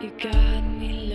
You got me.